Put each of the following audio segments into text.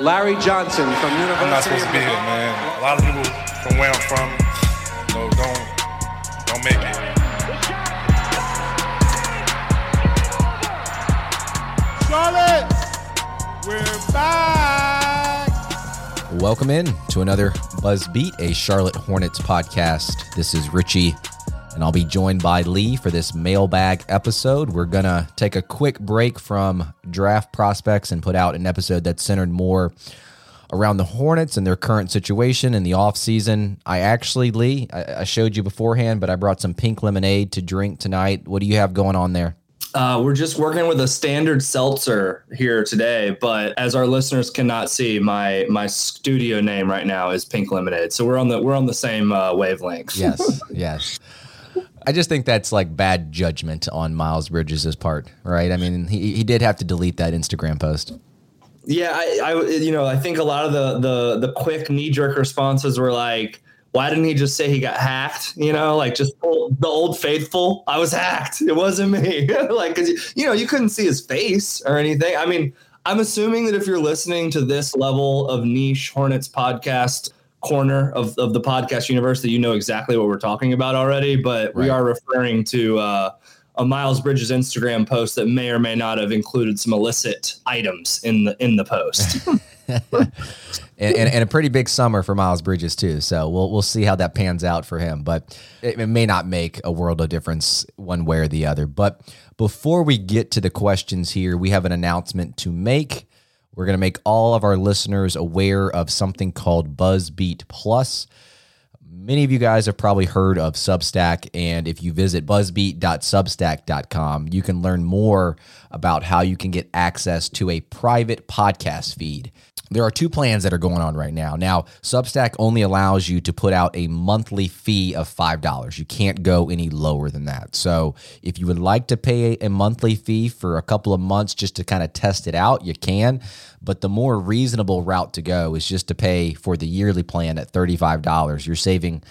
Larry Johnson from University I'm not supposed to be here, man. A lot of people from where I'm from, you know, don't don't make it. Charlotte, we're back. Welcome in to another Buzz Beat, a Charlotte Hornets podcast. This is Richie, and I'll be joined by Lee for this mailbag episode. We're going to take a quick break from draft prospects and put out an episode that's centered more around the Hornets and their current situation in the offseason. I actually, Lee, I, I showed you beforehand, but I brought some pink lemonade to drink tonight. What do you have going on there? Uh, we're just working with a standard seltzer here today, but as our listeners cannot see, my my studio name right now is Pink Lemonade. So we're on the we're on the same uh, wavelength. Yes, yes. I just think that's like bad judgment on Miles Bridges' part, right? I mean, he, he did have to delete that Instagram post. Yeah, I, I you know I think a lot of the the the quick knee jerk responses were like, why didn't he just say he got hacked? You know, like just old, the old faithful. I was hacked. It wasn't me. like, cause you know, you couldn't see his face or anything. I mean, I'm assuming that if you're listening to this level of niche Hornets podcast corner of, of the podcast universe, that you know exactly what we're talking about already. But we are referring to uh, a Miles Bridges Instagram post that may or may not have included some illicit items in the in the post. and, and, and a pretty big summer for Miles Bridges too. So we'll we'll see how that pans out for him. But it, it may not make a world of difference one way or the other. But before we get to the questions here, we have an announcement to make. We're going to make all of our listeners aware of something called BuzzBeat Plus. Many of you guys have probably heard of Substack, and if you visit buzzbeat.substack.com, you can learn more about how you can get access to a private podcast feed. There are two plans that are going on right now. Now, Substack only allows you to put out a monthly fee of $5. You can't go any lower than that. So, if you would like to pay a monthly fee for a couple of months just to kind of test it out, you can. But the more reasonable route to go is just to pay for the yearly plan at $35. You're saving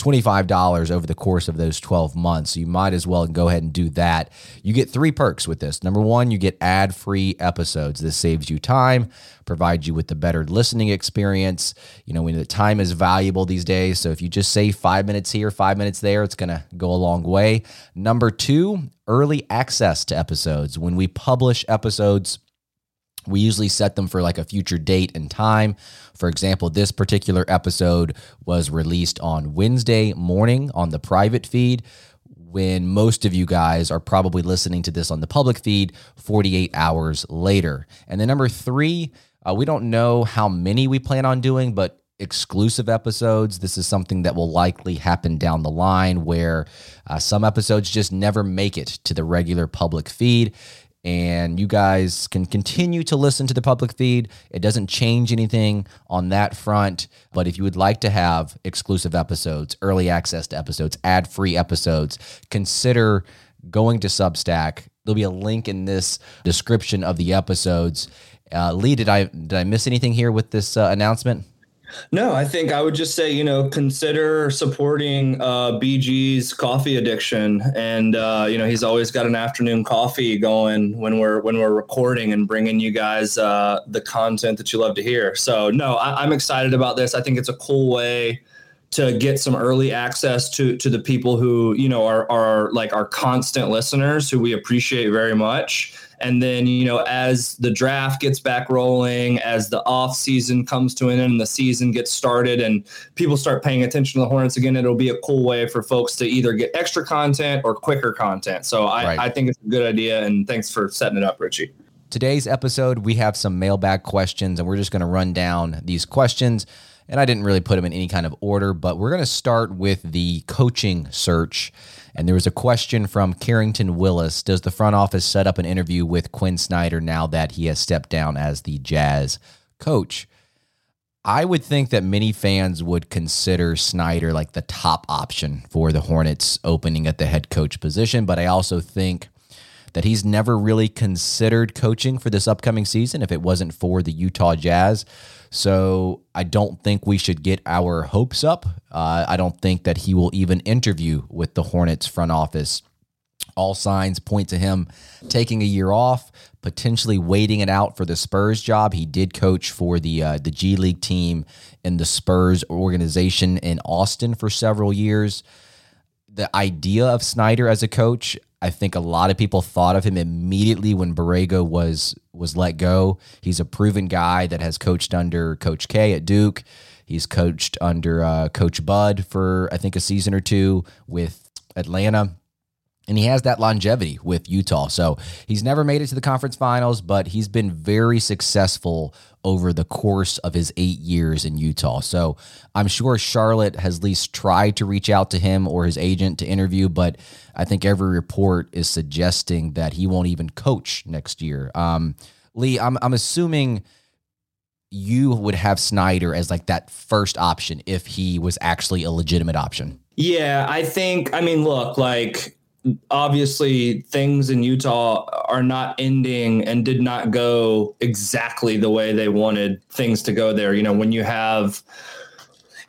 $25 over the course of those 12 months. So you might as well go ahead and do that. You get three perks with this. Number one, you get ad free episodes. This saves you time, provides you with the better listening experience. You know, when the time is valuable these days. So if you just save five minutes here, five minutes there, it's going to go a long way. Number two, early access to episodes. When we publish episodes, we usually set them for like a future date and time. For example, this particular episode was released on Wednesday morning on the private feed when most of you guys are probably listening to this on the public feed 48 hours later. And then number three, uh, we don't know how many we plan on doing, but exclusive episodes. This is something that will likely happen down the line where uh, some episodes just never make it to the regular public feed and you guys can continue to listen to the public feed. It doesn't change anything on that front. But if you would like to have exclusive episodes, early access to episodes, ad free episodes, consider going to Substack. There'll be a link in this description of the episodes. Uh, Lee, did I did I miss anything here with this uh, announcement? No, I think I would just say, you know, consider supporting uh, BG's coffee addiction, and uh, you know, he's always got an afternoon coffee going when we're when we're recording and bringing you guys uh, the content that you love to hear. So, no, I, I'm excited about this. I think it's a cool way to get some early access to to the people who you know are are like our constant listeners who we appreciate very much and then, you know, as the draft gets back rolling, as the off season comes to an end and the season gets started and people start paying attention to the Hornets again, it'll be a cool way for folks to either get extra content or quicker content. So I, right. I think it's a good idea. And thanks for setting it up, Richie. Today's episode, we have some mailbag questions, and we're just going to run down these questions. And I didn't really put them in any kind of order, but we're going to start with the coaching search. And there was a question from Carrington Willis Does the front office set up an interview with Quinn Snyder now that he has stepped down as the Jazz coach? I would think that many fans would consider Snyder like the top option for the Hornets opening at the head coach position, but I also think that he's never really considered coaching for this upcoming season if it wasn't for the Utah Jazz. So I don't think we should get our hopes up. Uh, I don't think that he will even interview with the Hornets front office. All signs point to him taking a year off, potentially waiting it out for the Spurs job. He did coach for the uh, the G League team in the Spurs organization in Austin for several years. The idea of Snyder as a coach, I think a lot of people thought of him immediately when Borrego was was let go. He's a proven guy that has coached under Coach K at Duke. He's coached under uh, Coach Bud for I think a season or two with Atlanta. And he has that longevity with Utah. So he's never made it to the conference finals, but he's been very successful over the course of his eight years in Utah. So I'm sure Charlotte has at least tried to reach out to him or his agent to interview, but I think every report is suggesting that he won't even coach next year. Um, Lee, I'm, I'm assuming you would have Snyder as like that first option if he was actually a legitimate option. Yeah, I think, I mean, look, like obviously things in Utah are not ending and did not go exactly the way they wanted things to go there. You know, when you have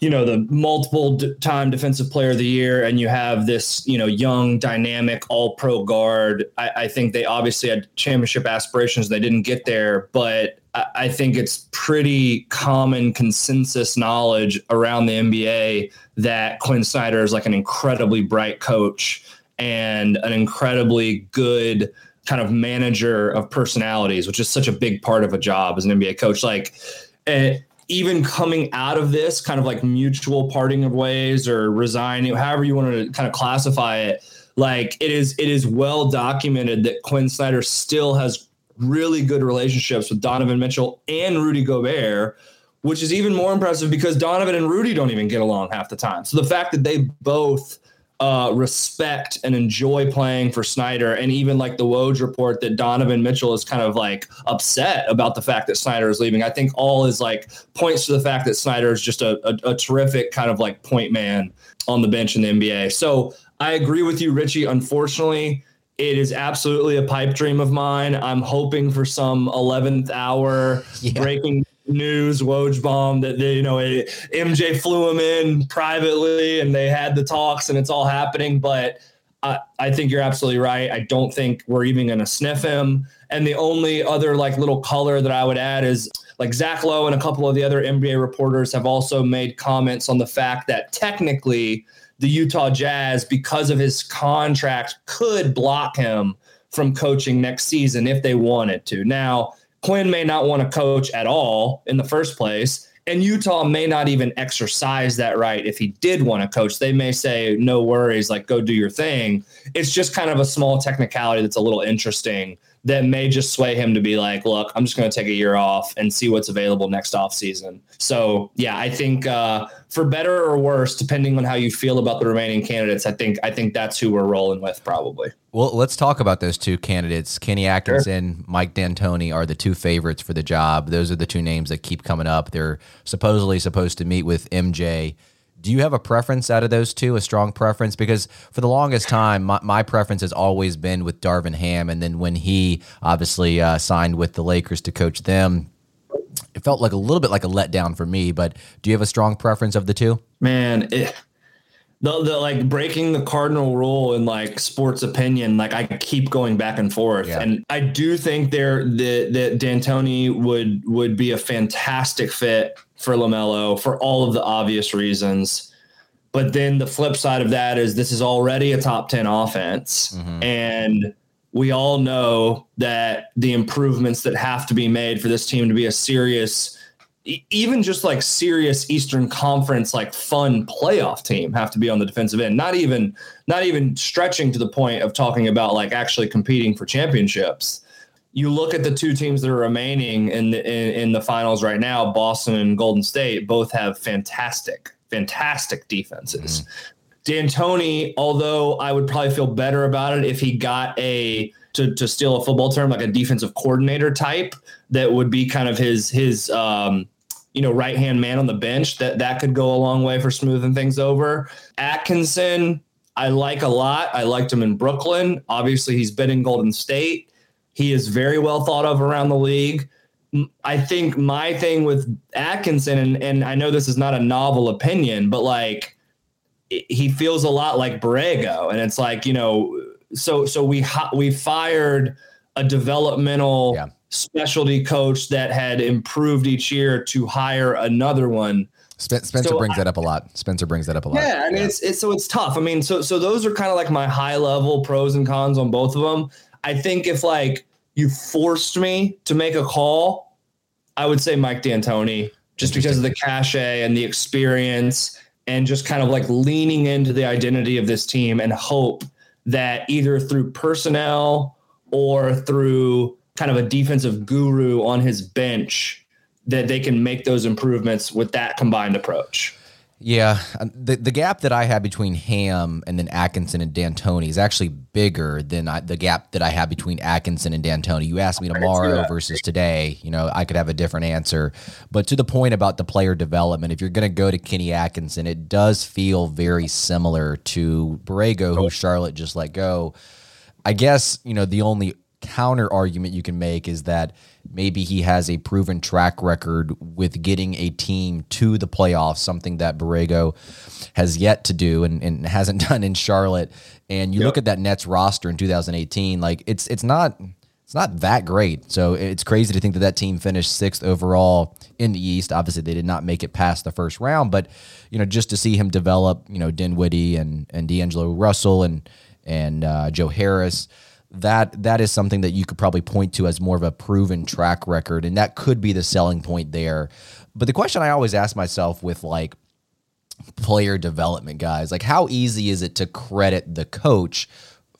you know the multiple time defensive player of the year and you have this you know young dynamic all pro guard I, I, think they obviously had championship aspirations they didn't get there but I, I think it's pretty common consensus knowledge around the nba that quinn snyder is like an incredibly bright coach and an incredibly good kind of manager of personalities, which is such a big part of a job as an NBA coach. Like, uh, even coming out of this kind of like mutual parting of ways or resigning, however you want to kind of classify it, like it is, it is well documented that Quinn Snyder still has really good relationships with Donovan Mitchell and Rudy Gobert, which is even more impressive because Donovan and Rudy don't even get along half the time. So the fact that they both uh, respect and enjoy playing for Snyder. And even like the Woj report that Donovan Mitchell is kind of like upset about the fact that Snyder is leaving. I think all is like points to the fact that Snyder is just a, a, a terrific kind of like point man on the bench in the NBA. So I agree with you, Richie. Unfortunately, it is absolutely a pipe dream of mine. I'm hoping for some 11th hour yeah. breaking news, Woj bomb that they, you know, it, MJ flew him in privately and they had the talks and it's all happening. But I, I think you're absolutely right. I don't think we're even going to sniff him. And the only other like little color that I would add is like Zach Lowe and a couple of the other NBA reporters have also made comments on the fact that technically the Utah Jazz, because of his contract, could block him from coaching next season if they wanted to. Now, Quinn may not want to coach at all in the first place. And Utah may not even exercise that right if he did want to coach. They may say, no worries, like go do your thing. It's just kind of a small technicality that's a little interesting that may just sway him to be like, look, I'm just going to take a year off and see what's available next off season. So yeah, I think uh, for better or worse, depending on how you feel about the remaining candidates, I think I think that's who we're rolling with probably. Well, let's talk about those two candidates. Kenny Atkinson, sure. Mike D'Antoni are the two favorites for the job. Those are the two names that keep coming up. They're supposedly supposed to meet with MJ do you have a preference out of those two, a strong preference? Because for the longest time, my, my preference has always been with Darvin Ham. And then when he obviously uh, signed with the Lakers to coach them, it felt like a little bit like a letdown for me. But do you have a strong preference of the two? Man, it, the, the like breaking the cardinal rule in like sports opinion, like I keep going back and forth. Yeah. And I do think there that that D'Antoni would would be a fantastic fit for LaMelo for all of the obvious reasons. But then the flip side of that is this is already a top 10 offense. Mm-hmm. And we all know that the improvements that have to be made for this team to be a serious even just like serious Eastern Conference like fun playoff team have to be on the defensive end. Not even not even stretching to the point of talking about like actually competing for championships. You look at the two teams that are remaining in the in, in the finals right now, Boston and Golden State, both have fantastic, fantastic defenses. D'Antoni, although I would probably feel better about it if he got a to, to steal a football term like a defensive coordinator type that would be kind of his his um, you know right hand man on the bench that that could go a long way for smoothing things over. Atkinson, I like a lot. I liked him in Brooklyn. Obviously, he's been in Golden State. He is very well thought of around the league. I think my thing with Atkinson, and, and I know this is not a novel opinion, but like he feels a lot like Borrego, and it's like you know, so so we we fired a developmental Yeah. specialty coach that had improved each year to hire another one. Spencer So brings I- that up a lot. Spencer brings that up a lot. Yeah, I mean it's it's so it's tough. I mean, so so those are kind of like my high level pros and cons on both of them. I think if like you forced me to make a call, I would say Mike D'Antoni, just because of the cachet and the experience, and just kind of like leaning into the identity of this team and hope that either through personnel or through kind of a defensive guru on his bench that they can make those improvements with that combined approach. Yeah, uh, the the gap that I had between Ham and then Atkinson and D'Antoni is actually bigger than I, the gap that I had between Atkinson and D'Antoni. You asked me tomorrow versus today, you know, I could have a different answer. But to the point about the player development, if you're going to go to Kenny Atkinson, it does feel very similar to Borrego, who Charlotte just let go. I guess you know the only counter argument you can make is that maybe he has a proven track record with getting a team to the playoffs, something that Borrego has yet to do and, and hasn't done in Charlotte. And you look at that Nets roster in 2018, like it's it's not it's not that great. So it's crazy to think that that team finished sixth overall in the East. Obviously, they did not make it past the first round, but you know, just to see him develop, you know, Dinwiddie and and D'Angelo Russell and and uh, Joe Harris, that that is something that you could probably point to as more of a proven track record, and that could be the selling point there. But the question I always ask myself with like player development guys, like how easy is it to credit the coach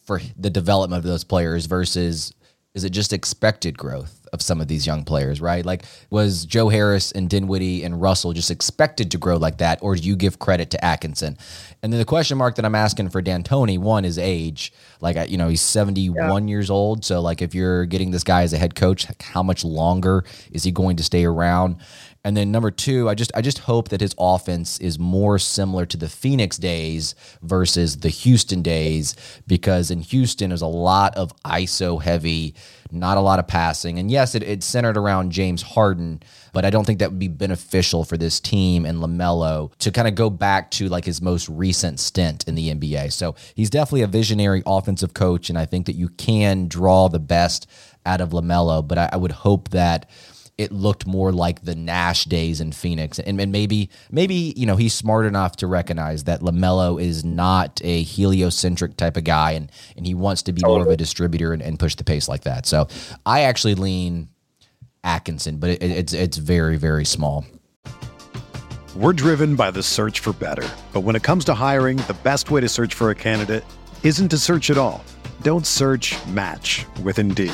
for the development of those players versus is it just expected growth of some of these young players, right? Like, was Joe Harris and Dinwiddie and Russell just expected to grow like that, or do you give credit to Atkinson? And then the question mark that I'm asking for D'Antoni, one is age. Like, you know, he's 71 years old. So, like, if you're getting this guy as a head coach, like, how much longer is he going to stay around? And then number two, I just I just hope that his offense is more similar to the Phoenix days versus the Houston days, because in Houston there's a lot of ISO heavy, not a lot of passing. And yes, it, it's centered around James Harden, but I don't think that would be beneficial for this team and LaMelo to kind of go back to like his most recent stint in the NBA. So he's definitely a visionary offensive coach, and I think that you can draw the best out of LaMelo, but I, I would hope that it looked more like the Nash days in Phoenix. And, and maybe, maybe, you know, he's smart enough to recognize that LaMelo is not a heliocentric type of guy and, and he wants to be more of a distributor and, and push the pace like that. So I actually lean Atkinson, but it, it's, it's very, very small. We're driven by the search for better. But when it comes to hiring, the best way to search for a candidate isn't to search at all. Don't search match with Indeed.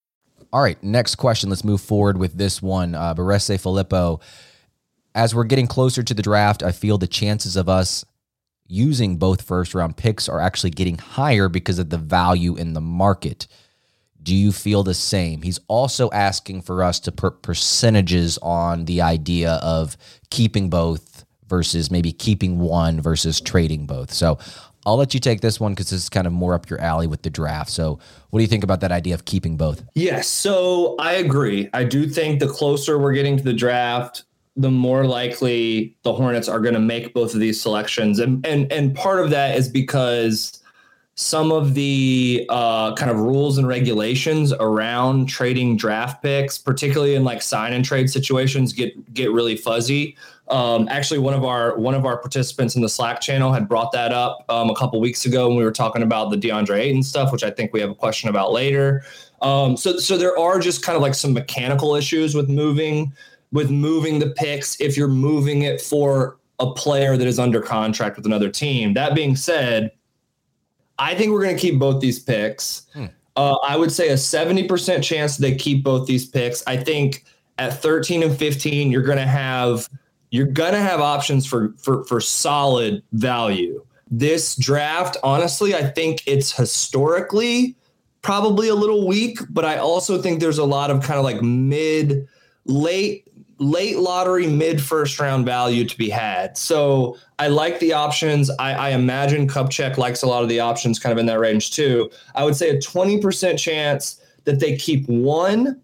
All right, next question. Let's move forward with this one. Uh, Barese Filippo. As we're getting closer to the draft, I feel the chances of us using both first round picks are actually getting higher because of the value in the market. Do you feel the same? He's also asking for us to put percentages on the idea of keeping both versus maybe keeping one versus trading both. So I'll let you take this one because this is kind of more up your alley with the draft. So, what do you think about that idea of keeping both? Yes. So, I agree. I do think the closer we're getting to the draft, the more likely the Hornets are going to make both of these selections. And, and, and part of that is because some of the uh, kind of rules and regulations around trading draft picks, particularly in like sign and trade situations, get get really fuzzy. Um, actually, one of our one of our participants in the Slack channel had brought that up um, a couple weeks ago when we were talking about the DeAndre Ayton stuff, which I think we have a question about later. Um, so, so there are just kind of like some mechanical issues with moving with moving the picks if you're moving it for a player that is under contract with another team. That being said, I think we're going to keep both these picks. Hmm. Uh, I would say a 70% chance they keep both these picks. I think at 13 and 15, you're going to have you're going to have options for for for solid value. This draft, honestly, I think it's historically probably a little weak, but I also think there's a lot of kind of like mid late late lottery mid first round value to be had. So I like the options. I, I imagine Kupchak likes a lot of the options kind of in that range too. I would say a 20% chance that they keep one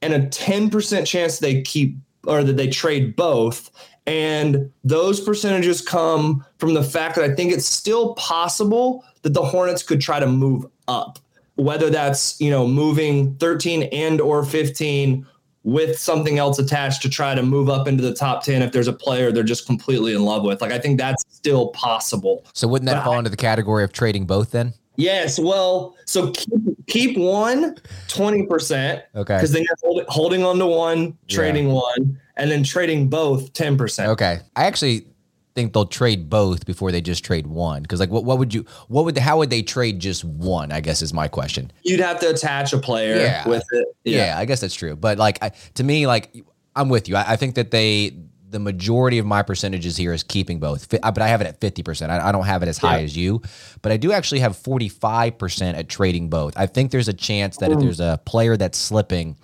and a 10% chance they keep or that they trade both. And those percentages come from the fact that I think it's still possible that the Hornets could try to move up, whether that's, you know, moving 13 and or 15 with something else attached to try to move up into the top 10 if there's a player they're just completely in love with. Like I think that's still possible. So wouldn't that but fall I, into the category of trading both then? Yes. Well, so keep, keep one 20%. Okay. Because then you're hold, holding on to one, trading yeah. one, and then trading both 10%. Okay. I actually think they'll trade both before they just trade one. Because like, what, what would you, what would, how would they trade just one? I guess is my question. You'd have to attach a player yeah. with it. Yeah. yeah. I guess that's true. But like, I, to me, like, I'm with you. I, I think that they, the majority of my percentages here is keeping both, uh, but I have it at 50%. I, I don't have it as high yeah. as you, but I do actually have 45% at trading both. I think there's a chance that if there's a player that's slipping,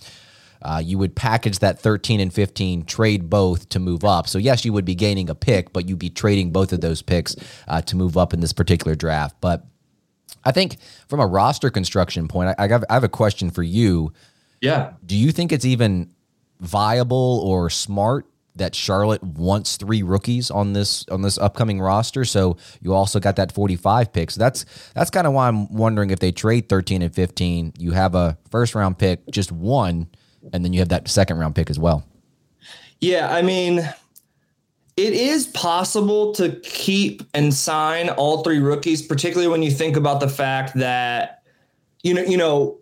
uh, you would package that 13 and 15, trade both to move up. So, yes, you would be gaining a pick, but you'd be trading both of those picks uh, to move up in this particular draft. But I think from a roster construction point, I, I, have, I have a question for you. Yeah. Do you think it's even viable or smart that Charlotte wants three rookies on this on this upcoming roster. So you also got that 45 pick. So that's that's kind of why I'm wondering if they trade 13 and 15, you have a first round pick, just one, and then you have that second round pick as well. Yeah, I mean, it is possible to keep and sign all three rookies, particularly when you think about the fact that you know, you know,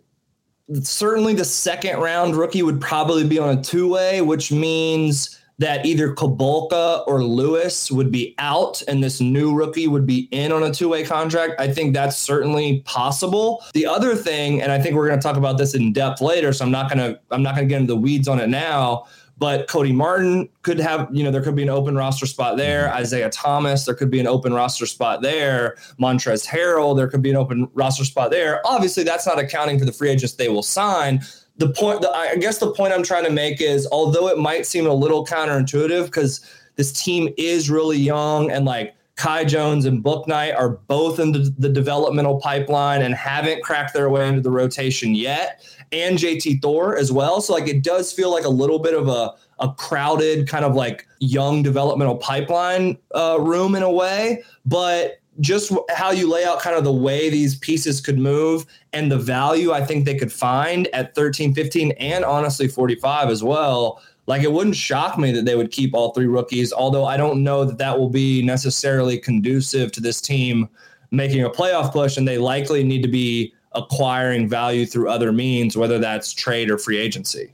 certainly the second round rookie would probably be on a two way, which means that either Kulboka or Lewis would be out and this new rookie would be in on a two way contract. I think that's certainly possible. The other thing, and I think we're going to talk about this in depth later, so I'm not going to I'm not going to get into the weeds on it now. But Cody Martin could have, you know, there could be an open roster spot there. Mm-hmm. Isaiah Thomas, there could be an open roster spot there. Montrezl Harrell, there could be an open roster spot there. Obviously, that's not accounting for the free agents they will sign. The point, the, I guess the point I'm trying to make is although it might seem a little counterintuitive because this team is really young and like Kai Jones and Bouknight are both in the, the developmental pipeline and haven't cracked their way into the rotation yet, and JT Thor as well. So like it does feel like a little bit of a a crowded kind of like young developmental pipeline uh, room in a way, but just how you lay out kind of the way these pieces could move and the value I think they could find at 13, 15, and honestly 45 as well like it wouldn't shock me that they would keep all three rookies, although I don't know that that will be necessarily conducive to this team making a playoff push, and they likely need to be acquiring value through other means, whether that's trade or free agency.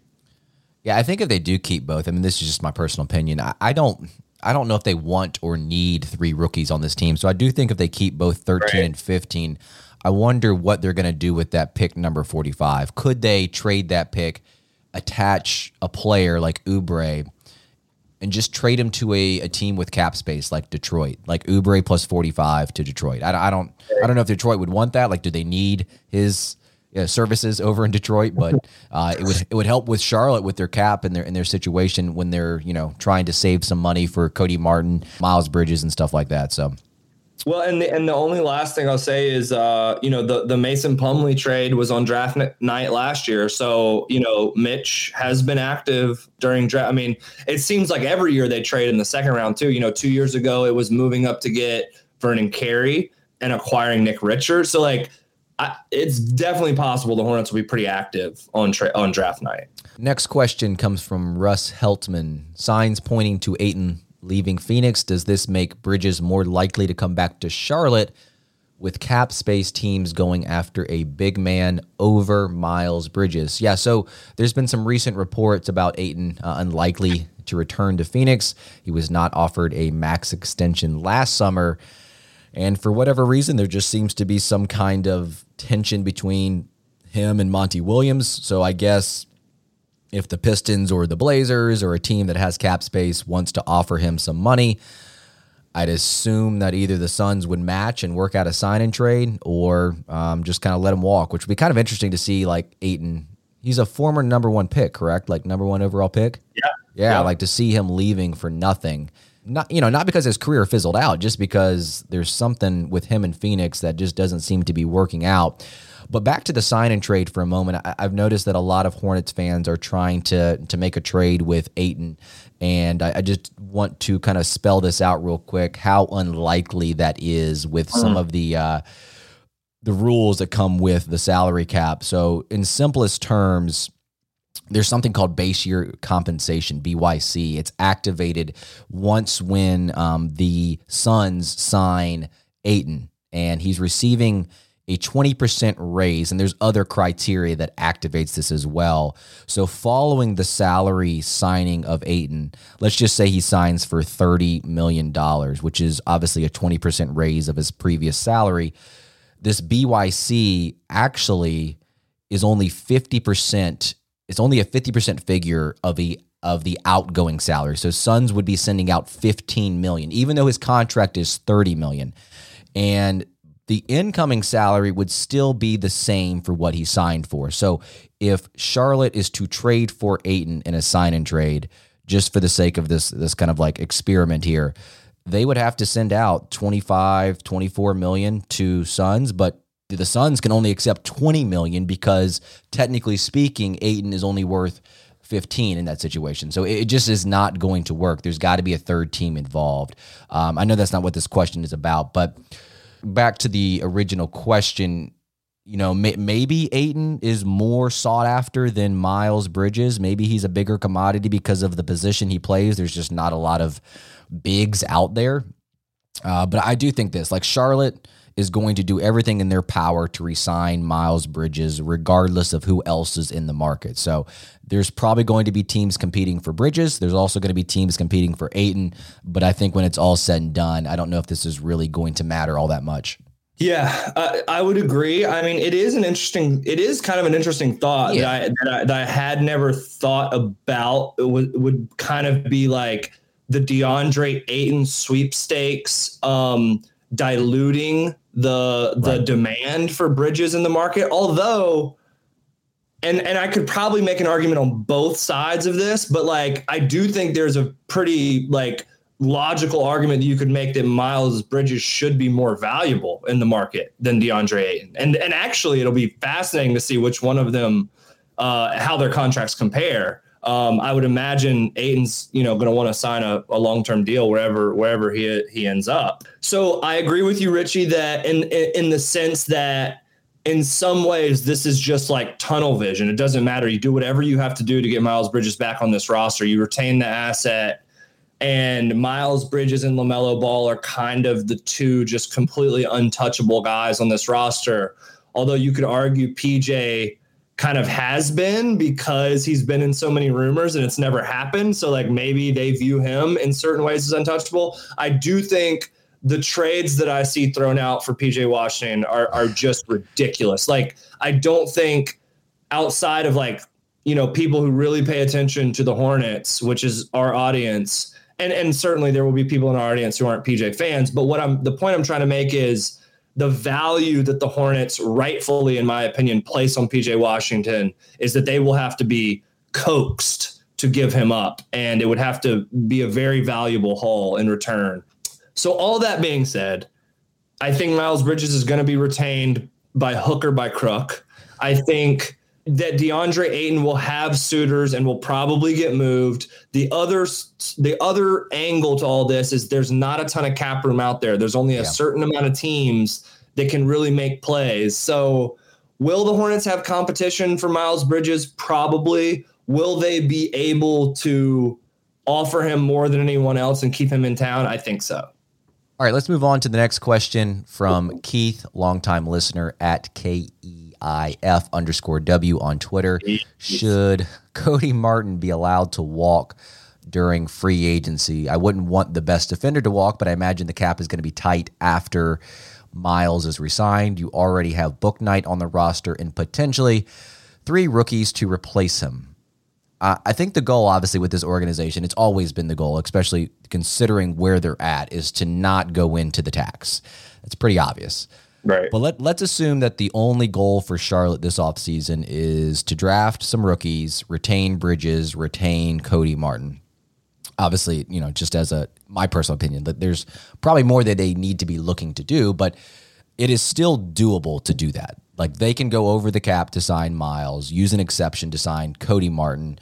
Yeah, I think if they do keep both, I mean, this is just my personal opinion. I, I don't, I don't know if they want or need three rookies on this team. So I do think if they keep both thirteen Right. and fifteen, I wonder what they're going to do with that pick number forty-five. Could they trade that pick, attach a player like Oubre, and just trade him to a, a team with cap space like Detroit, like Oubre plus forty-five to Detroit? I, I don't, I don't know if Detroit would want that. Like, do they need his? Uh, services over in Detroit, but uh, it would it would help with Charlotte with their cap and their in their situation when they're you know trying to save some money for Cody Martin, Miles Bridges, and stuff like that. So Well, and the, and the only last thing I'll say is, uh, you know, the the Mason Plumlee trade was on draft n- night last year, so you know, Mitch has been active during draft. I mean, it seems like every year they trade in the second round too. You know, two years ago it was moving up to get Vernon Carey and acquiring Nick Richards. So like, I, it's definitely possible the Hornets will be pretty active on tra- on draft night. next question comes from Russ Heltman. Signs pointing to Ayton leaving Phoenix. Does this make Bridges more likely to come back to Charlotte? With cap space teams going after a big man over Miles Bridges. Yeah, so there's been some recent reports about Ayton uh, unlikely to return to Phoenix. He was not offered a max extension last summer. And for whatever reason, there just seems to be some kind of tension between him and Monty Williams. So I guess if the Pistons or the Blazers or a team that has cap space wants to offer him some money, I'd assume that either the Suns would match and work out a sign and trade or um, just kind of let him walk, which would be kind of interesting to see. Like Ayton, he's a former number one pick, correct? Like number one overall pick. Yeah. Yeah, like to see him leaving for nothing. Not you know, not because his career fizzled out, just because there's something with him in Phoenix that just doesn't seem to be working out. But back to the sign and trade for a moment. I, I've noticed that a lot of Hornets fans are trying to to make a trade with Ayton, and I, I just want to kind of spell this out real quick. How unlikely that is with some of the. Uh, the rules that come with the salary cap. So, in simplest terms, there's something called base year compensation BYC. It's activated once when um, the Suns sign Ayton, and he's receiving a 20% raise and there's other criteria that activates this as well so following the salary signing of Ayton let's just say he signs for 30 million dollars which is obviously a 20% raise of his previous salary this BYC actually is only 50% it's only a 50% figure of the of the outgoing salary. So Suns would be sending out 15 million even though his contract is 30 million. And the incoming salary would still be the same for what he signed for. So if Charlotte is to trade for Ayton in a sign and trade just for the sake of this this kind of like experiment here, they would have to send out 25, 24 million to Suns, but the Suns can only accept 20 million because technically speaking, Ayton is only worth 15 in that situation. So it just is not going to work. There's got to be a third team involved. Um, I know that's not what this question is about, but back to the original question, you know, may, maybe Ayton is more sought after than Miles Bridges. Maybe he's a bigger commodity because of the position he plays. There's just not a lot of bigs out there. Uh, but I do think this, like Charlotte is going to do everything in their power to resign Miles Bridges, regardless of who else is in the market. So there's probably going to be teams competing for Bridges. There's also going to be teams competing for Ayton. But I think when it's all said and done, I don't know if this is really going to matter all that much. Yeah, uh, I would agree. I mean, it is an interesting, it is kind of an interesting thought Yeah. that, I, that, I, that I had never thought about. It would, would kind of be like the DeAndre Ayton sweepstakes, um, diluting the the Right. demand for Bridges in the market. Although, and and I could probably make an argument on both sides of this, but like I do think there's a pretty like logical argument that you could make that Miles Bridges should be more valuable in the market than DeAndre Ayton. And and actually it'll be fascinating to see which one of them uh how their contracts compare. Um, I would imagine Ayton's, you know, going to want to sign a, a long-term deal wherever wherever he he ends up. So I agree with you, Richie, that in in, in the sense that in some ways, this is just like tunnel vision. It doesn't matter. You do whatever you have to do to get Miles Bridges back on this roster. You retain the asset, and Miles Bridges and LaMelo Ball are kind of the two just completely untouchable guys on this roster. Although you could argue PJ kind of has been because he's been in so many rumors and it's never happened. So, like, maybe they view him in certain ways as untouchable. I do think the trades that I see thrown out for PJ Washington are are just ridiculous. Like I don't think outside of like you know people who really pay attention to the Hornets, which is our audience, and and certainly there will be people in our audience who aren't PJ fans. But what I'm the point I'm trying to make is the value that the Hornets rightfully, in my opinion, place on PJ Washington is that they will have to be coaxed to give him up, and it would have to be a very valuable haul in return. So, all that being said, I think Miles Bridges is going to be retained by hook or by crook. I think that DeAndre Ayton will have suitors and will probably get moved. The other the other angle to all this is there's not a ton of cap room out there. There's only a Yeah. certain amount of teams that can really make plays. So will the Hornets have competition for Miles Bridges? Probably. Will they be able to offer him more than anyone else and keep him in town? I think so. All right, let's move on to the next question from Keith, longtime listener at KEIF underscore W on Twitter. Should Cody Martin be allowed to walk during free agency? I wouldn't want the best defender to walk, but I imagine the cap is going to be tight after Miles is resigned. You already have Bouknight on the roster and potentially three rookies to replace him. Uh, I think the goal, obviously, with this organization, it's always been the goal, especially considering where they're at, is to not go into the tax. It's pretty obvious. Right. But let, let's assume that the only goal for Charlotte this offseason is to draft some rookies, retain Bridges, retain Cody Martin. Obviously, you know, just as a my personal opinion, that there's probably more that they need to be looking to do, but it is still doable to do that. Like they can go over the cap to sign Miles, use an exception to sign Cody Martin,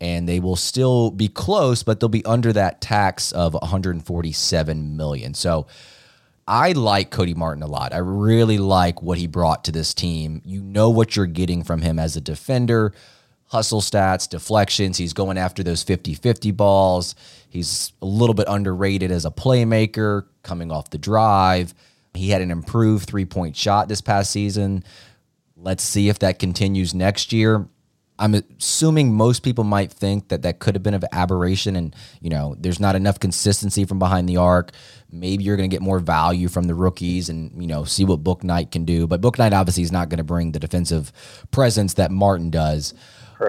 and they will still be close, but they'll be under that tax of 147 million. So I like Cody Martin a lot. I really like what he brought to this team. You know what you're getting from him as a defender hustle stats, deflections. He's going after those 50 50 balls. He's a little bit underrated as a playmaker coming off the drive. He had an improved three point shot this past season. Let's see if that continues next year. I'm assuming most people might think that that could have been an aberration and, you know, there's not enough consistency from behind the arc. Maybe you're going to get more value from the rookies and, you know, see what Bouknight can do. But Bouknight obviously is not going to bring the defensive presence that Martin does.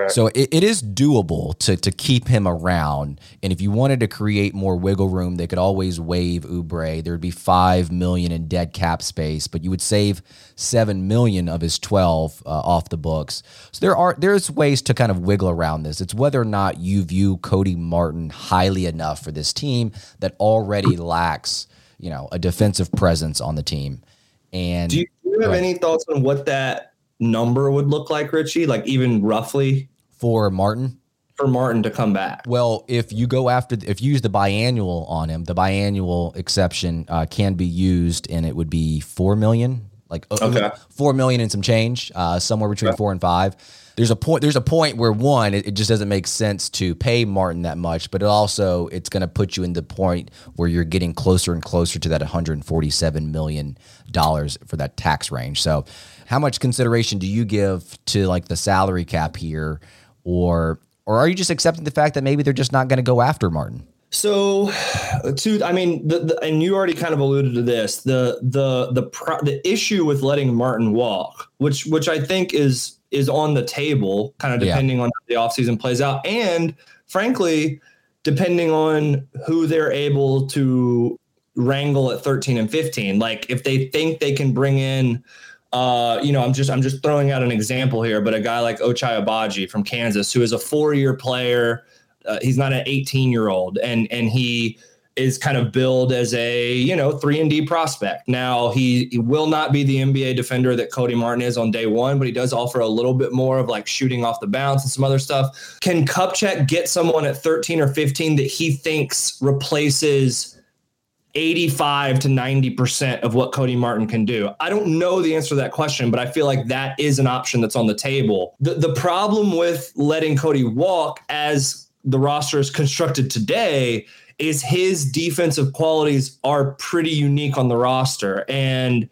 So it, it is doable to to keep him around. And if you wanted to create more wiggle room, they could always waive Oubre. There'd be five million in dead cap space, but you would save seven million of his twelve uh, off the books. So there are there's ways to kind of wiggle around this. It's whether or not you view Cody Martin highly enough for this team that already lacks, you know, a defensive presence on the team. And Do you, do you have any thoughts on what that number would look like, Richie? Like even roughly for Martin, for Martin to come back? Well, if you go after, if you use the biannual on him, the biannual exception uh, can be used, and it would be four million, like uh, Okay. four million and some change, uh, somewhere between four and five. There's a point. There's a point where one, it, it just doesn't make sense to pay Martin that much, but it also it's going to put you in the point where you're getting closer and closer to that 147 million dollars for that tax range. So, how much consideration do you give to like the salary cap here, or or are you just accepting the fact that maybe they're just not going to go after Martin? So, to I mean, the, the, and you already kind of alluded to this. The the the pro, the issue with letting Martin walk, which which I think is is on the table, kind of depending yeah. on how the offseason plays out, and frankly, depending on who they're able to wrangle at 13 and 15. Like if they think they can bring in uh, you know, I'm just I'm just throwing out an example here, but a guy like Ochai Agbaji from Kansas, who is a four-year player, uh, he's not an 18-year-old, and and he is kind of billed as a you know three and D prospect. Now he, he will not be the NBA defender that Cody Martin is on day one, but he does offer a little bit more of like shooting off the bounce and some other stuff. Can Kupchak get someone at 13 or 15 that he thinks replaces? 85 to 90% of what Cody Martin can do? I don't know the answer to that question, but I feel like that is an option that's on the table. The, the problem with letting Cody walk as the roster is constructed today is his defensive qualities are pretty unique on the roster. And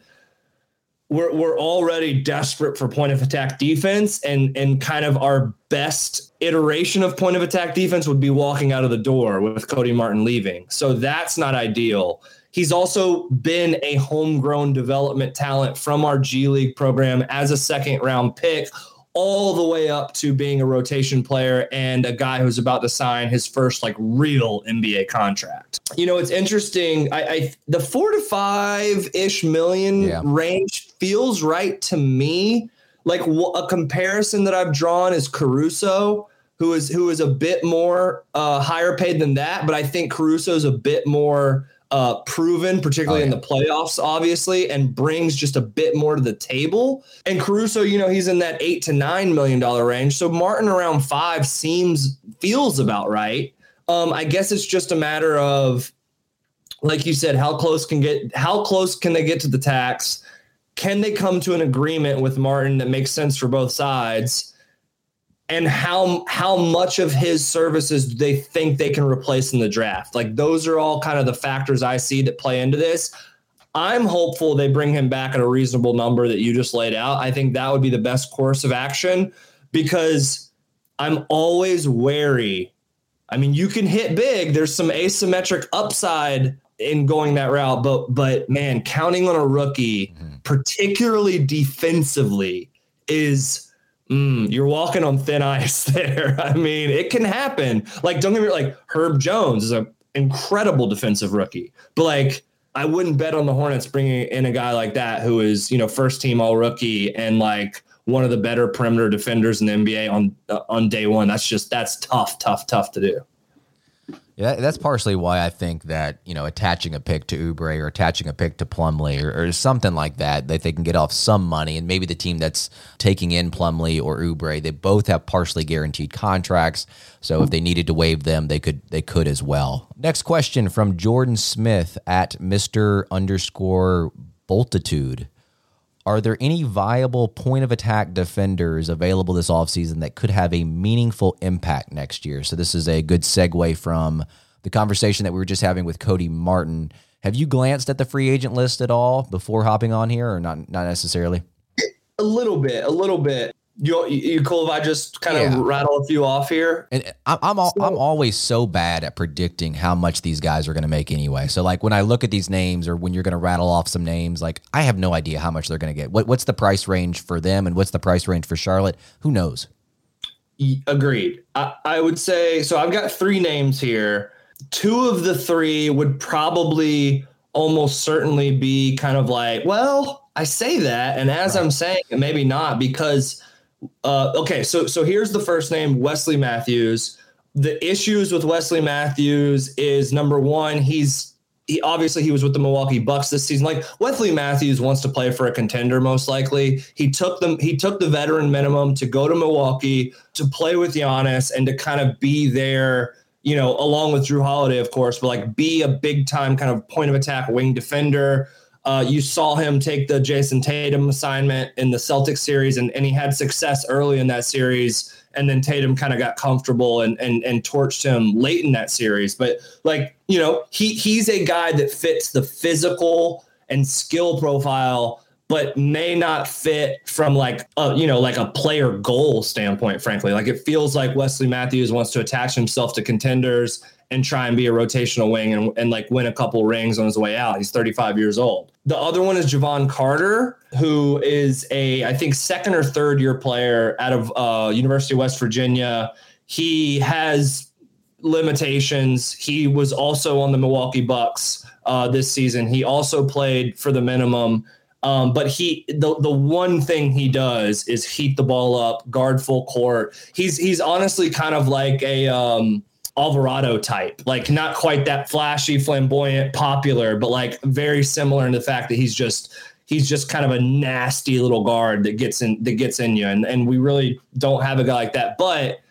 we're, we're already desperate for point of attack defense and and kind of our best iteration of point of attack defense would be walking out of the door with Cody Martin leaving. So that's not ideal. He's also been a homegrown development talent from our G League program as a second round pick all the way up to being a rotation player and a guy who's about to sign his first like real NBA contract. You know, it's interesting. I, I the four to five ish million yeah. range feels right to me. Like a comparison that I've drawn is Caruso, who is who is a bit more uh, higher paid than that, but I think Caruso is a bit more uh, proven, particularly oh, yeah. in the playoffs, obviously, and brings just a bit more to the table. And Caruso, you know, he's in that eight to nine million dollar range. So Martin around five seems feels about right. Um, I guess it's just a matter of, like you said, how close can get how close can they get to the tax? Can they come to an agreement with Martin that makes sense for both sides? And how how much of his services do they think they can replace in the draft? Like those are all kind of the factors I see that play into this. I'm hopeful they bring him back at a reasonable number that you just laid out. I think that would be the best course of action because I'm always wary. I mean, you can hit big. There's some asymmetric upside in going that route, but but man, counting on a rookie, mm-hmm. particularly defensively, is Mm, you're walking on thin ice there. I mean, it can happen. Like, don't get me like Herb Jones is an incredible defensive rookie, but like, I wouldn't bet on the Hornets bringing in a guy like that who is, you know, first team all rookie and like one of the better perimeter defenders in the NBA on uh, on day one. That's just that's tough, tough, tough to do. That's partially why I think that you know attaching a pick to Oubre or attaching a pick to Plumlee or, or, something like that that they can get off some money, and maybe the team that's taking in Plumlee or Oubre, they both have partially guaranteed contracts, so if they needed to waive them, they could they could as well. Next question from Jordan Smith at Mister underscore Boltitude. Are there any viable point of attack defenders available this offseason that could have a meaningful impact next year? So, this is a good segue from the conversation that we were just having with Cody Martin. Have you glanced at the free agent list at all before hopping on here, or not? Not necessarily. A little bit, a little bit. You, you cool if I just kind yeah. of rattle a few off here? And I'm I'm, all, so, I'm always so bad at predicting how much these guys are going to make anyway. So like when I look at these names or when you're going to rattle off some names, like I have no idea how much they're going to get. What what's the price range for them and what's the price range for Charlotte? Who knows? Agreed. I, I would say so. I've got three names here. Two of the three would probably almost certainly be kind of like, well, I say that, and as right. I'm saying it, maybe not because uh, okay, so so here's the first name, Wesley Matthews. The issues with Wesley Matthews is number one, he's he obviously he was with the Milwaukee Bucks this season. Like Wesley Matthews wants to play for a contender, most likely. He took them, he took the veteran minimum to go to Milwaukee to play with Giannis and to kind of be there, you know, along with Jrue Holiday, of course, but like be a big time kind of point of attack wing defender uh, you saw him take the Jayson Tatum assignment in the Celtics series, and, and he had success early in that series. And then Tatum kind of got comfortable and, and and torched him late in that series. But like you know, he he's a guy that fits the physical and skill profile, but may not fit from like a you know like a player goal standpoint. Frankly, like it feels like Wesley Matthews wants to attach himself to contenders and try and be a rotational wing and, and like win a couple rings on his way out. He's 35 years old. The other one is Jevon Carter, who is a I think second or third year player out of uh, University of West Virginia. He has limitations. He was also on the Milwaukee Bucks uh, this season. He also played for the minimum. Um, but he the the one thing he does is heat the ball up, guard full court. He's he's honestly kind of like a um, Alvarado type, like not quite that flashy, flamboyant, popular, but like very similar in the fact that he's just he's just kind of a nasty little guard that gets in that gets in you, and and we really don't have a guy like that, but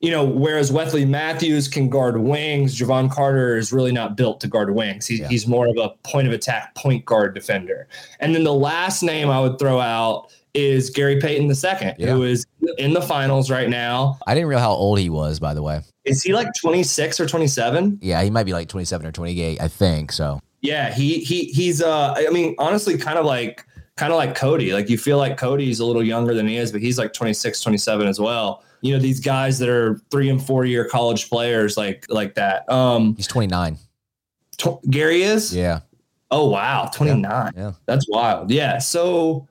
you know, whereas Wesley Matthews can guard wings, Jevon Carter is really not built to guard wings. He's, yeah. he's more of a point of attack point guard defender. And then the last name I would throw out is Gary Payton II, yeah. who is in the finals right now. I didn't realize how old he was, by the way. Is he like 26 or 27? Yeah, he might be like 27 or 28, I think. So yeah, he he he's uh I mean, honestly, kind of like kind of like Cody. Like you feel like Cody's a little younger than he is, but he's like 26, 27 as well you know these guys that are three and four year college players like like that. Um, he's 29. Tw- Gary is. Yeah. Oh wow, 29. Yeah. yeah. That's wild. Yeah. So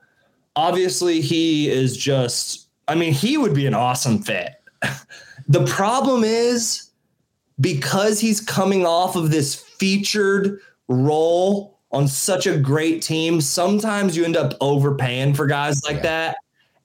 obviously he is just. I mean, he would be an awesome fit. the problem is because he's coming off of this featured role on such a great team, sometimes you end up overpaying for guys like yeah. that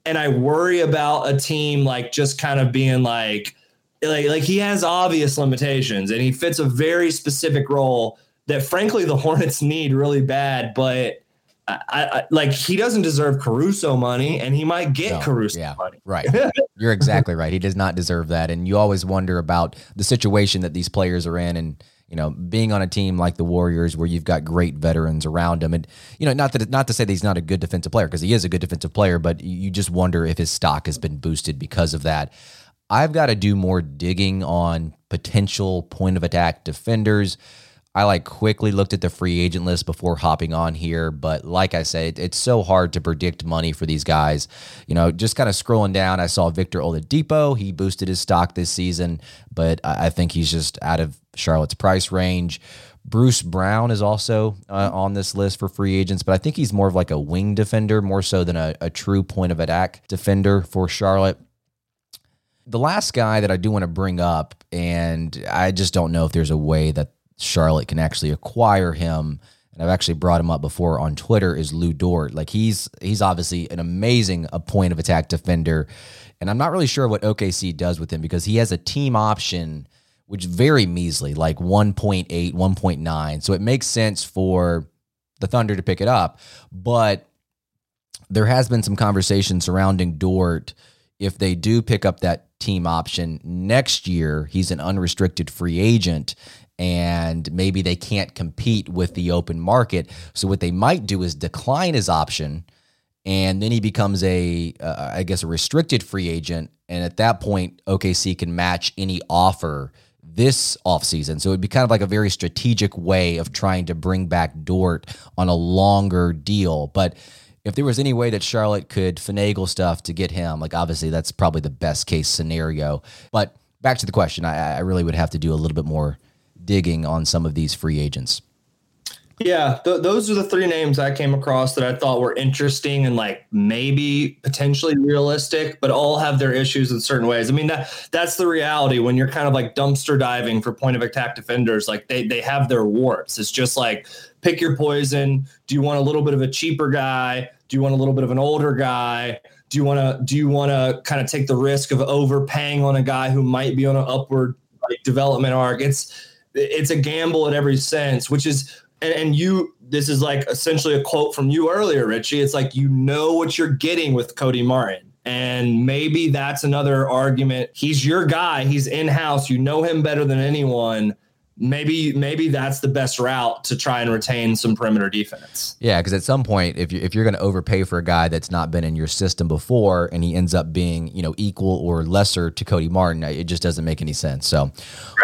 and I worry about a team like just kind of being like like like he has obvious limitations and he fits a very specific role that frankly the Hornets need really bad, but I, I, like he doesn't deserve Caruso money, and he might get no, Caruso yeah, money. Right, you're exactly right. He does not deserve that, and you always wonder about the situation that these players are in, and you know, being on a team like the Warriors where you've got great veterans around him, and you know, not that not to say that he's not a good defensive player because he is a good defensive player, but you just wonder if his stock has been boosted because of that. I've got to do more digging on potential point of attack defenders. I like quickly looked at the free agent list before hopping on here, but like I said, it's so hard to predict money for these guys. You know, just kind of scrolling down, I saw Victor Oladipo. He boosted his stock this season, but I think he's just out of Charlotte's price range. Bruce Brown is also uh, on this list for free agents, but I think he's more of like a wing defender, more so than a, a true point of attack defender for Charlotte the last guy that I do want to bring up, and I just don't know if there's a way that Charlotte can actually acquire him. And I've actually brought him up before on Twitter is Lu Dort. Like he's he's obviously an amazing a point of attack defender. And I'm not really sure what OKC does with him because he has a team option which very measly, like 1.8, 1.9. So it makes sense for the Thunder to pick it up. But there has been some conversation surrounding Dort. If they do pick up that team option next year, he's an unrestricted free agent and maybe they can't compete with the open market. So what they might do is decline his option, and then he becomes a, uh, I guess, a restricted free agent. And at that point, OKC can match any offer this offseason. So it'd be kind of like a very strategic way of trying to bring back Dort on a longer deal. But if there was any way that Charlotte could finagle stuff to get him, like obviously that's probably the best case scenario. But back to the question, I, I really would have to do a little bit more digging on some of these free agents. Yeah, th- those are the three names I came across that I thought were interesting and like maybe potentially realistic, but all have their issues in certain ways. I mean that that's the reality when you're kind of like dumpster diving for point of attack defenders. Like they they have their warts. It's just like pick your poison. Do you want a little bit of a cheaper guy? Do you want a little bit of an older guy? Do you want to do you want to kind of take the risk of overpaying on a guy who might be on an upward like, development arc? It's it's a gamble in every sense, which is and, and you this is like essentially a quote from you earlier, Richie. It's like you know what you're getting with Cody Martin. And maybe that's another argument. He's your guy. He's in house. You know him better than anyone. Maybe maybe that's the best route to try and retain some perimeter defense. Yeah, because at some point, if you if you're going to overpay for a guy that's not been in your system before, and he ends up being you know equal or lesser to Cody Martin, it just doesn't make any sense. So,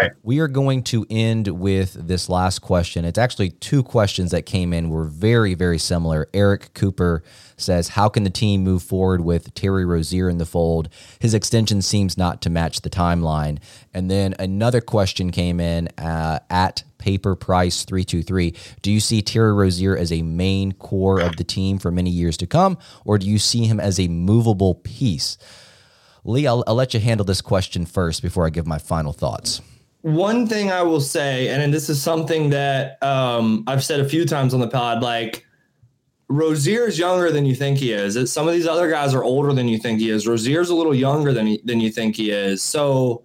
right, we are going to end with this last question. It's actually two questions that came in were very very similar. Eric Cooper says, How can the team move forward with Terry Rozier in the fold? His extension seems not to match the timeline. And then another question came in uh, at Paper Price 323. Do you see Terry Rozier as a main core of the team for many years to come, or do you see him as a movable piece? Lee, I'll, I'll let you handle this question first before I give my final thoughts one thing I will say, and this is something that um, I've said a few times on the pod, like Rozier is younger than you think he is. Some of these other guys are older than you think he is. Rozier's a little younger than he, than you think he is. So,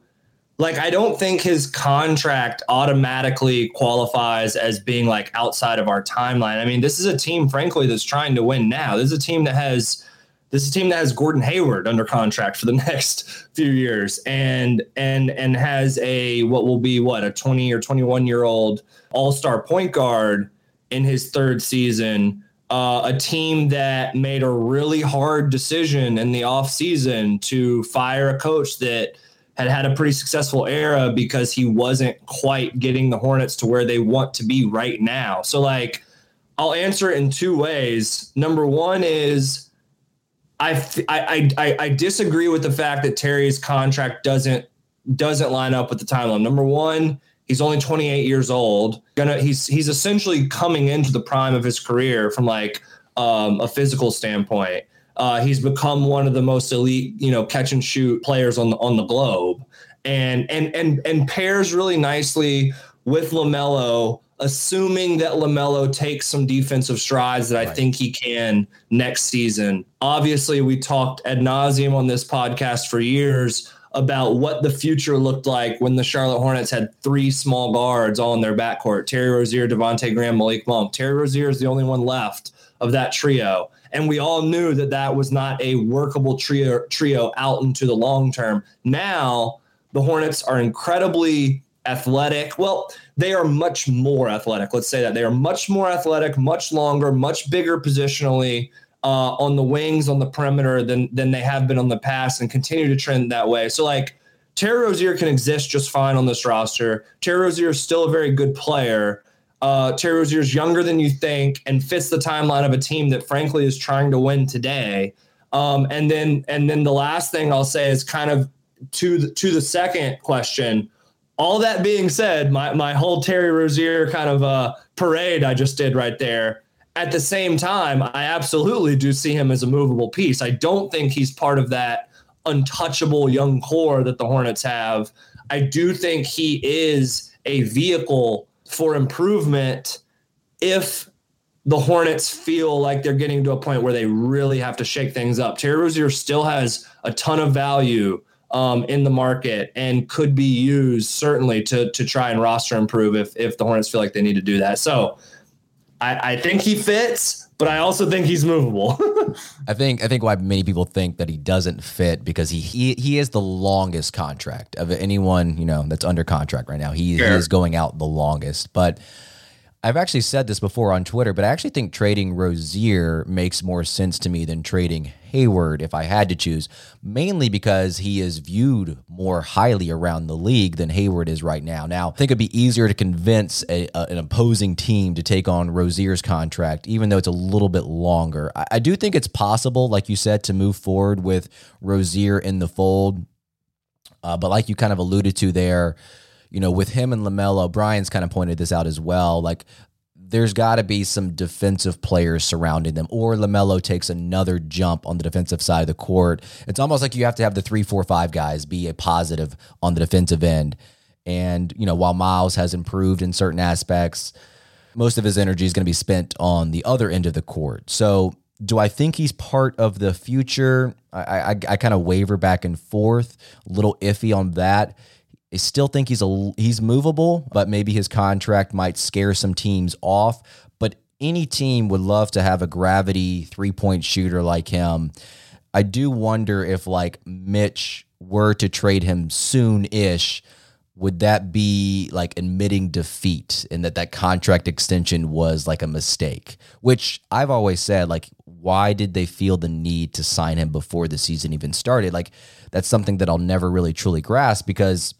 like, I don't think his contract automatically qualifies as being like outside of our timeline. I mean, this is a team, frankly, that's trying to win now. This is a team that has this is a team that has Gordon Hayward under contract for the next few years, and and and has a what will be what a twenty or twenty one year old All Star point guard in his third season uh, a team that made a really hard decision in the offseason to fire a coach that had had a pretty successful era because he wasn't quite getting the Hornets to where they want to be right now. So, like, I'll answer it in two ways. Number one is I, I, I, I disagree with the fact that Terry's contract doesn't doesn't line up with the timeline. Number one, He's only 28 years old. Gonna he's he's essentially coming into the prime of his career from like um, a physical standpoint. Uh, he's become one of the most elite, you know, catch and shoot players on the on the globe, and and and and pairs really nicely with LaMelo, assuming that LaMelo takes some defensive strides that I right. think he can next season. Obviously, we talked ad nauseum on this podcast for years about what the future looked like when the Charlotte Hornets had three small guards all in their backcourt Terry Rozier, Devonte Graham, Malik Monk. Terry Rozier is the only one left of that trio. And we all knew that that was not a workable trio, trio out into the long term. Now, the Hornets are incredibly athletic. Well, they are much more athletic. Let's say that they are much more athletic, much longer, much bigger positionally uh, on the wings on the perimeter than than they have been on the past and continue to trend that way. So like Terry Rozier can exist just fine on this roster. Terry Rozier is still a very good player. Uh, Terry Rozier is younger than you think and fits the timeline of a team that frankly is trying to win today. Um, and then and then the last thing I'll say is kind of to the, to the second question. All that being said, my my whole Terry Rozier kind of uh, parade I just did right there at the same time, I absolutely do see him as a movable piece. I don't think he's part of that untouchable young core that the Hornets have. I do think he is a vehicle for improvement if the Hornets feel like they're getting to a point where they really have to shake things up. Terry Rozier still has a ton of value um, in the market and could be used certainly to to try and roster improve if if the Hornets feel like they need to do that. So I, I think he fits, but I also think he's movable. I think I think why many people think that he doesn't fit because he he he is the longest contract of anyone you know that's under contract right now. He, sure. he is going out the longest, but I've actually said this before on Twitter, but I actually think trading Rozier makes more sense to me than trading Hayward if I had to choose, mainly because he is viewed more highly around the league than Hayward is right now. Now, I think it'd be easier to convince a, a, an opposing team to take on Rozier's contract, even though it's a little bit longer. I, I do think it's possible, like you said, to move forward with Rozier in the fold. Uh, but like you kind of alluded to there, you know, with him and LaMelo, Brian's kind of pointed this out as well. Like, there's got to be some defensive players surrounding them, or LaMelo takes another jump on the defensive side of the court. It's almost like you have to have the three, four, five guys be a positive on the defensive end. And, you know, while Miles has improved in certain aspects, most of his energy is going to be spent on the other end of the court. So, do I think he's part of the future? I, I, I kind of waver back and forth, a little iffy on that. I still think he's a he's movable, but maybe his contract might scare some teams off. But any team would love to have a gravity three point shooter like him. I do wonder if like Mitch were to trade him soon ish, would that be like admitting defeat and that that contract extension was like a mistake? Which I've always said, like, why did they feel the need to sign him before the season even started? Like, that's something that I'll never really truly grasp because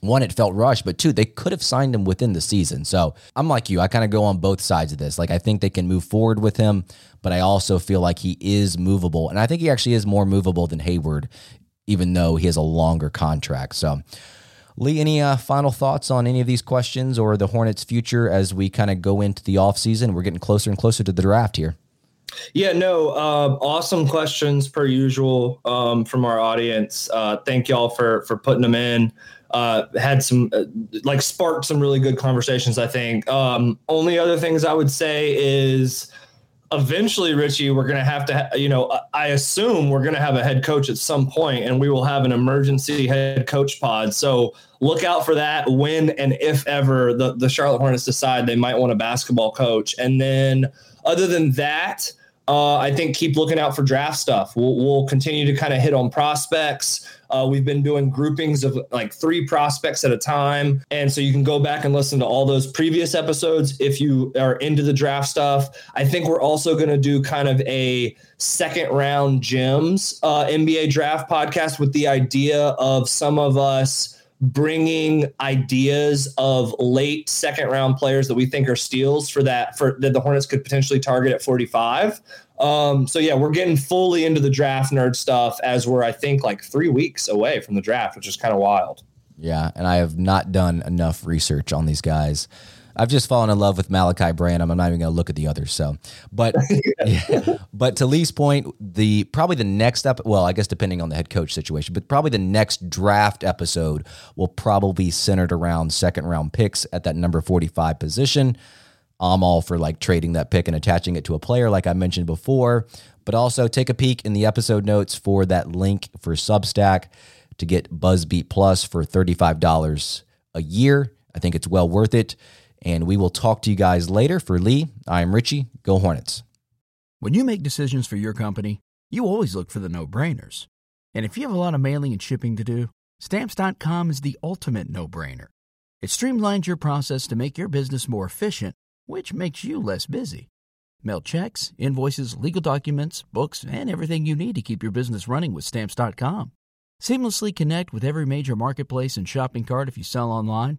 one, it felt rushed, but two, they could have signed him within the season. So I'm like you, I kind of go on both sides of this. Like, I think they can move forward with him, but I also feel like he is movable. And I think he actually is more movable than Hayward, even though he has a longer contract. So, Lee, any uh, final thoughts on any of these questions or the Hornets' future as we kind of go into the offseason? We're getting closer and closer to the draft here. Yeah, no, uh, awesome questions per usual um, from our audience. Uh, thank y'all for for putting them in. Uh, had some uh, like sparked some really good conversations. I think. Um, only other things I would say is eventually, Richie, we're going to have to, ha- you know, I assume we're going to have a head coach at some point, and we will have an emergency head coach pod. So look out for that when and if ever the, the Charlotte Hornets decide they might want a basketball coach. And then, other than that, uh, I think keep looking out for draft stuff. We'll, we'll continue to kind of hit on prospects. Uh, we've been doing groupings of like three prospects at a time. And so you can go back and listen to all those previous episodes if you are into the draft stuff. I think we're also going to do kind of a second round gems uh, NBA draft podcast with the idea of some of us bringing ideas of late second round players that we think are steals for that for that the Hornets could potentially target at 45. Um, so yeah, we're getting fully into the draft nerd stuff as we're I think like three weeks away from the draft, which is kind of wild. Yeah, and I have not done enough research on these guys. I've just fallen in love with Malaki Branham. I'm not even going to look at the others. So, but yeah, but to Lee's point, the probably the next up. Well, I guess depending on the head coach situation, but probably the next draft episode will probably be centered around second round picks at that number 45 position. I'm all for like trading that pick and attaching it to a player, like I mentioned before. But also take a peek in the episode notes for that link for Substack to get Buzzbeat Plus for $35 a year. I think it's well worth it. And we will talk to you guys later. For Lee, I'm Richie. Go Hornets. When you make decisions for your company, you always look for the no brainers. And if you have a lot of mailing and shipping to do, stamps.com is the ultimate no brainer. It streamlines your process to make your business more efficient, which makes you less busy. Mail checks, invoices, legal documents, books, and everything you need to keep your business running with stamps.com. Seamlessly connect with every major marketplace and shopping cart if you sell online